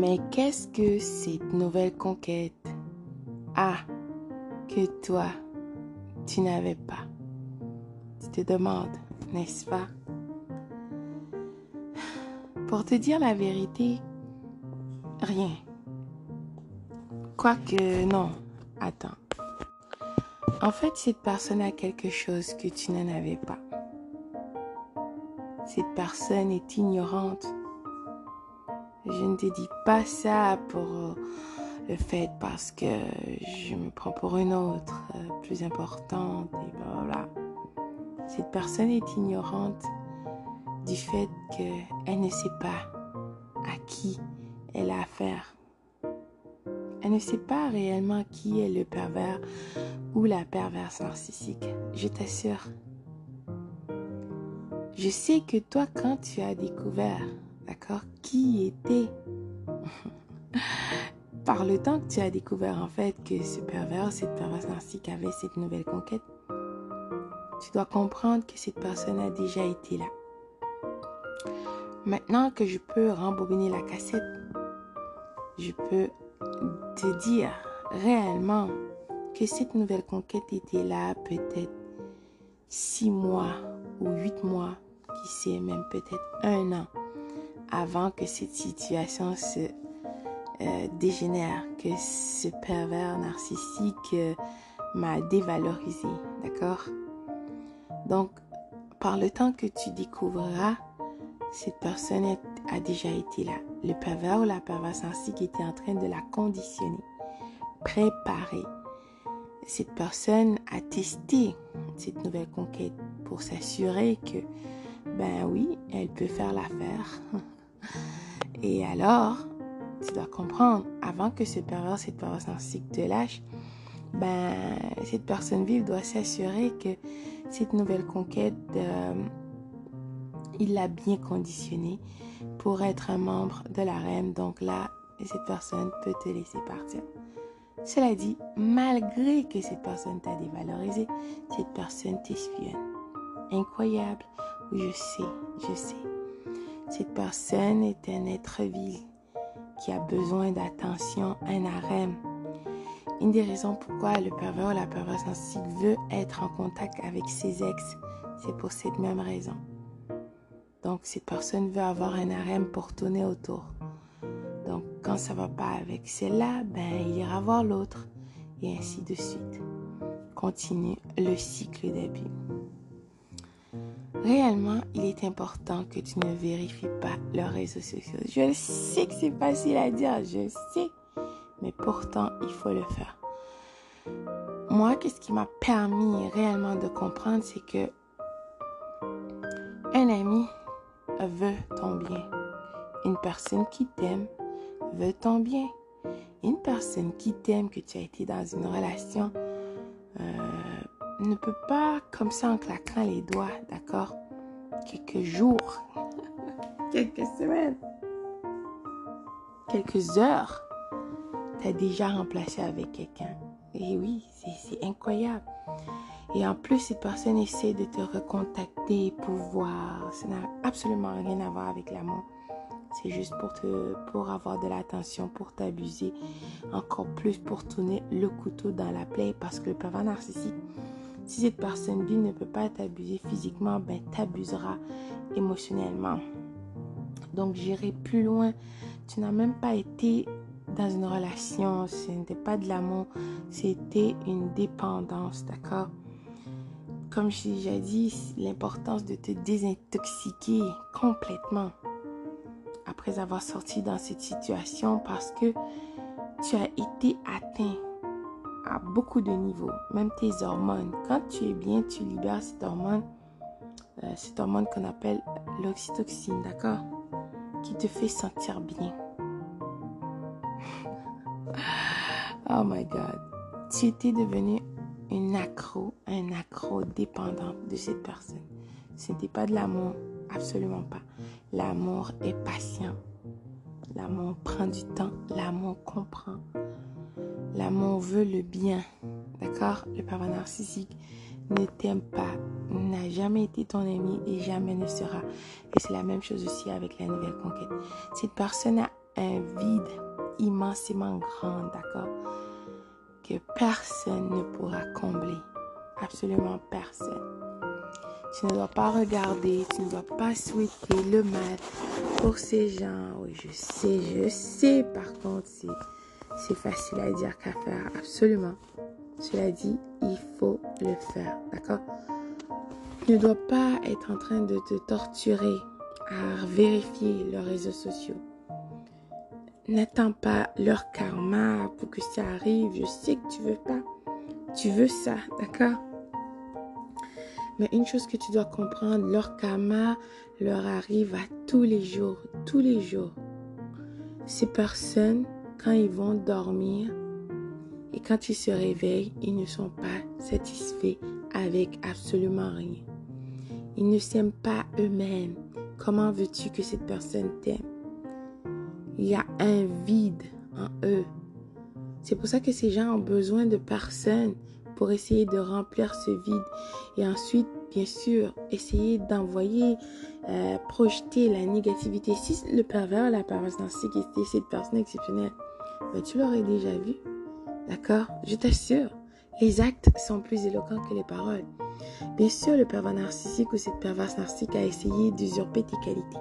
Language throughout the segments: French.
Mais qu'est-ce que cette nouvelle conquête a que toi, tu n'avais pas? Tu te demandes, n'est-ce pas? Pour te dire la vérité, rien. Quoique, non, attends. En fait, cette personne a quelque chose que tu n'en avais pas. Cette personne est ignorante. Je ne te dis pas ça pour euh, le fait parce que je me prends pour une autre euh, plus importante et voilà. Cette personne est ignorante du fait qu'elle ne sait pas à qui elle a affaire. Elle ne sait pas réellement qui est le pervers ou la perverse narcissique. Je t'assure. Je sais que toi, quand tu as découvert, d'accord, qui était, par le temps que tu as découvert en fait que ce pervers, cette perverse narcissique avait cette nouvelle conquête, tu dois comprendre que cette personne a déjà été là. Maintenant que je peux rembobiner la cassette, je peux te dire réellement que cette nouvelle conquête était là peut-être six mois ou huit mois, qui sait même peut-être un an avant que cette situation se euh, dégénère, que ce pervers narcissique euh, m'a dévalorisé, d'accord? Donc, par le temps que tu découvriras, cette personne a déjà été là. Le pervers ou la perverse narcissique était en train de la conditionner, préparer. Cette personne a testé cette nouvelle conquête pour s'assurer que, ben oui, elle peut faire l'affaire. Et alors, tu dois comprendre, avant que ce pervers, cette perverse narcissique te lâche, ben, cette personne vive doit s'assurer que cette nouvelle conquête, euh, il l'a bien conditionné pour être un membre de la reine. Donc là, cette personne peut te laisser partir. Cela dit, malgré que cette personne t'a dévalorisé, cette personne t'espionne. Incroyable. Je sais, je sais. Cette personne est un être vil qui a besoin d'attention, un harem. Une des raisons pourquoi le pervers ou la perverse narcissique veut être en contact avec ses ex, c'est pour cette même raison. Donc, cette personne veut avoir un harem pour tourner autour. Donc, quand ça va pas avec celle-là, ben, il ira voir l'autre. Et ainsi de suite. Continue le cycle d'abus. Réellement, il est important que tu ne vérifies pas leurs réseaux sociaux. Je sais que c'est facile à dire, je sais. Mais pourtant, il faut le faire. Moi, qu'est-ce qui m'a permis réellement de comprendre, c'est que un ami veut ton bien. Une personne qui t'aime veut ton bien. Une personne qui t'aime, que tu as été dans une relation, euh, ne peut pas, comme ça, en claquant les doigts, d'accord? Quelques jours, quelques semaines, quelques heures, t'as déjà remplacé avec quelqu'un. Et oui, c'est incroyable. Et en plus, cette personne essaie de te recontacter pour voir. Ça n'a absolument rien à voir avec l'amour. C'est juste pour, te, pour avoir de l'attention, pour t'abuser. Encore plus pour tourner le couteau dans la plaie. Parce que le pervers narcissique, si cette personne vie ne peut pas t'abuser physiquement, ben t'abusera émotionnellement. Donc j'irai plus loin. Tu n'as même pas été dans une relation. Ce n'était pas de l'amour. C'était une dépendance, d'accord? Comme j'ai déjà dit, l'importance de te désintoxiquer complètement après avoir sorti dans cette situation parce que tu as été atteint à beaucoup de niveaux, même tes hormones. Quand tu es bien, tu libères cette hormone, euh, cette hormone qu'on appelle l'oxytocine, d'accord? Qui te fait sentir bien. oh my God. Tu étais devenu une accro, un accro dépendant de cette personne. Ce n'était pas de l'amour, absolument pas. L'amour est patient. L'amour prend du temps. L'amour comprend. L'amour veut le bien. D'accord? Le pervers narcissique ne t'aime pas, n'a jamais été ton ami et jamais ne sera. Et c'est la même chose aussi avec la nouvelle conquête. Cette personne a un vide immensément grand, d'accord? Que personne ne pourra combler. Absolument personne. Tu ne dois pas regarder, tu ne dois pas souhaiter le mal pour ces gens. Oui, je sais, je sais. Par contre, c'est facile à dire qu'à faire. Absolument. Cela dit, il faut le faire. D'accord? Tu ne dois pas être en train de te torturer à vérifier leurs réseaux sociaux. N'attends pas leur karma pour que ça arrive. Je sais que tu veux pas. Tu veux ça, d'accord? Mais une chose que tu dois comprendre, leur karma leur arrive à tous les jours, tous les jours. Ces personnes, quand ils vont dormir et quand ils se réveillent, ils ne sont pas satisfaits avec absolument rien. Ils ne s'aiment pas eux-mêmes. Comment veux-tu que cette personne t'aime? Il y a un vide en eux. C'est pour ça que ces gens ont besoin de personnes pour essayer de remplir ce vide. Et ensuite, bien sûr, essayer d'envoyer, euh, projeter la négativité. Si le pervers, la perverse narcissique était cette personne exceptionnelle, ben, tu l'aurais déjà vu. D'accord? Je t'assure, les actes sont plus éloquents que les paroles. Bien sûr, le pervers narcissique ou cette perverse narcissique a essayé d'usurper tes qualités.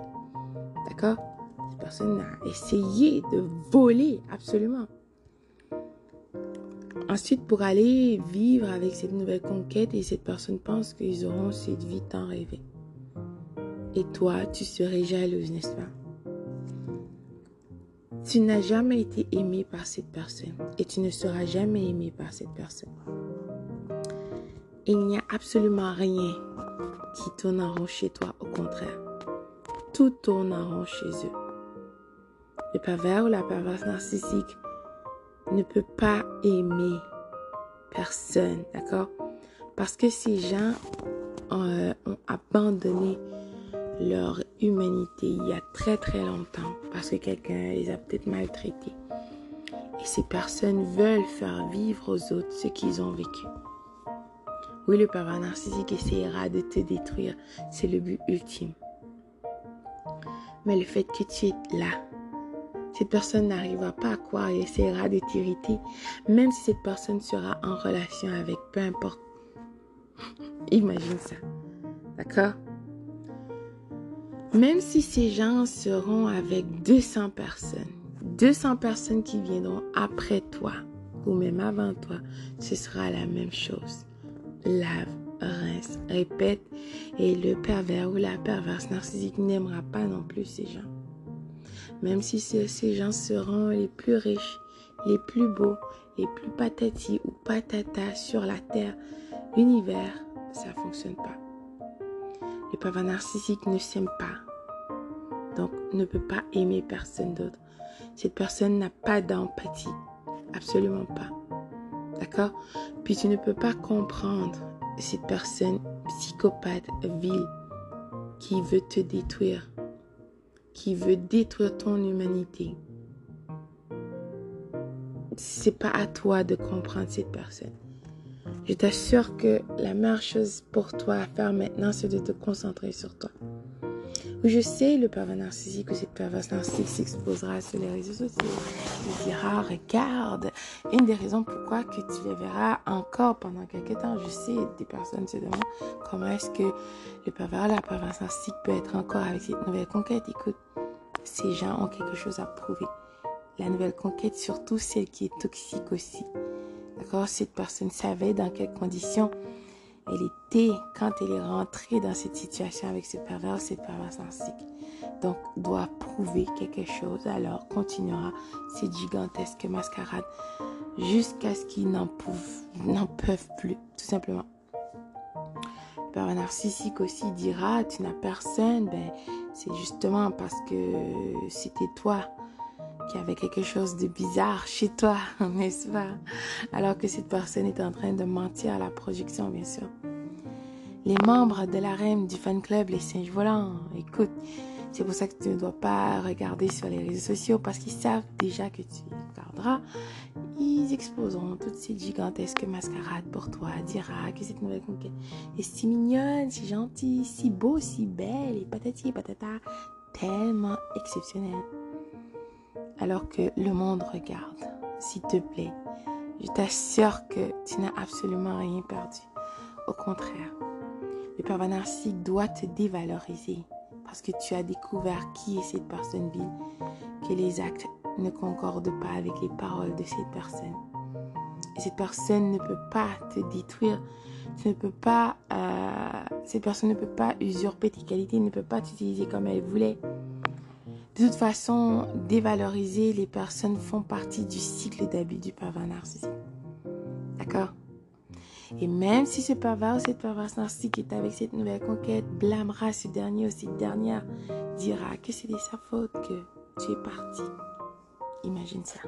D'accord? Cette personne a essayé de voler, absolument. Ensuite, pour aller vivre avec cette nouvelle conquête, et cette personne pense qu'ils auront cette vie tant rêvée. Et toi, tu serais jalouse, n'est-ce pas? Tu n'as jamais été aimé par cette personne et tu ne seras jamais aimé par cette personne. Il n'y a absolument rien qui tourne en rond chez toi, au contraire. Tout tourne en rond chez eux. Le pervers ou la perverse narcissique ne peut pas aimer personne, d'accord? Parce que ces gens euh, ont abandonné leur humanité il y a très très longtemps parce que quelqu'un les a peut-être maltraités. Et ces personnes veulent faire vivre aux autres ce qu'ils ont vécu. Oui, le pervers narcissique essaiera de te détruire. C'est le but ultime. Mais le fait que tu es là, cette personne n'arrivera pas à croire et essaiera de t'irriter, même si cette personne sera en relation avec, peu importe. Imagine ça. D'accord? Même si ces gens seront avec 200 personnes, 200 personnes qui viendront après toi ou même avant toi, ce sera la même chose lave, rince, répète. Et le pervers ou la perverse narcissique n'aimera pas non plus ces gens. Même si ces gens seront les plus riches, les plus beaux, les plus patati ou patata sur la terre, l'univers, ça fonctionne pas. Le pervers narcissique ne s'aime pas. Donc, ne peut pas aimer personne d'autre. Cette personne n'a pas d'empathie. Absolument pas. D'accord? Puis tu ne peux pas comprendre cette personne psychopathe, vile, qui veut te détruire, qui veut détruire ton humanité. C'est pas à toi de comprendre cette personne. Je t'assure que la meilleure chose pour toi à faire maintenant, c'est de te concentrer sur toi. Je sais, le pervers narcissique ou cette perverse narcissique s'exposera sur les réseaux sociaux. Il dira, regarde, une des raisons pourquoi que tu les verras encore pendant quelques temps. Je sais, des personnes se demandent comment est-ce que le pervers, narcissique peut être encore avec cette nouvelle conquête. Écoute, ces gens ont quelque chose à prouver. La nouvelle conquête, surtout celle qui est toxique aussi. D'accord Cette personne savait dans quelles conditions elle était quand elle est rentrée dans cette situation avec ce pervers, cette perverse narcissique. Donc, doit prouver quelque chose. Alors, continuera cette gigantesque mascarade jusqu'à ce qu'ils n'en peuvent plus, tout simplement. Le pervers narcissique aussi dira, tu n'as personne, ben, c'est justement parce que c'était toi qui avait quelque chose de bizarre chez toi, n'est-ce pas? Alors que cette personne est en train de mentir à la projection, bien sûr. Les membres de la reine du fan club, les singes volants, écoute, c'est pour ça que tu ne dois pas regarder sur les réseaux sociaux parce qu'ils savent déjà que tu regarderas. Ils exposeront toutes ces gigantesques mascarades pour toi, dira que cette nouvelle conquête est si mignonne, si gentille, si beau, si belle, et patati et patata, tellement exceptionnelle. Alors que le monde regarde. S'il te plaît, je t'assure que tu n'as absolument rien perdu. Au contraire, le pervers narcissique doit te dévaloriser parce que tu as découvert qui est cette personne vile, que les actes ne concordent pas avec les paroles de cette personne. Et cette personne ne peut pas te détruire, tu ne peux pas, euh, cette personne ne peut pas usurper tes qualités, ne peut pas t'utiliser comme elle voulait. De toute façon, dévaloriser les personnes font partie du cycle d'abus du pervers narcissique. D'accord? Et même si ce pervers ou cette perverse narcissique est avec cette nouvelle conquête, blâmera ce dernier ou cette dernière, dira que c'est de sa faute que tu es parti. Imagine ça.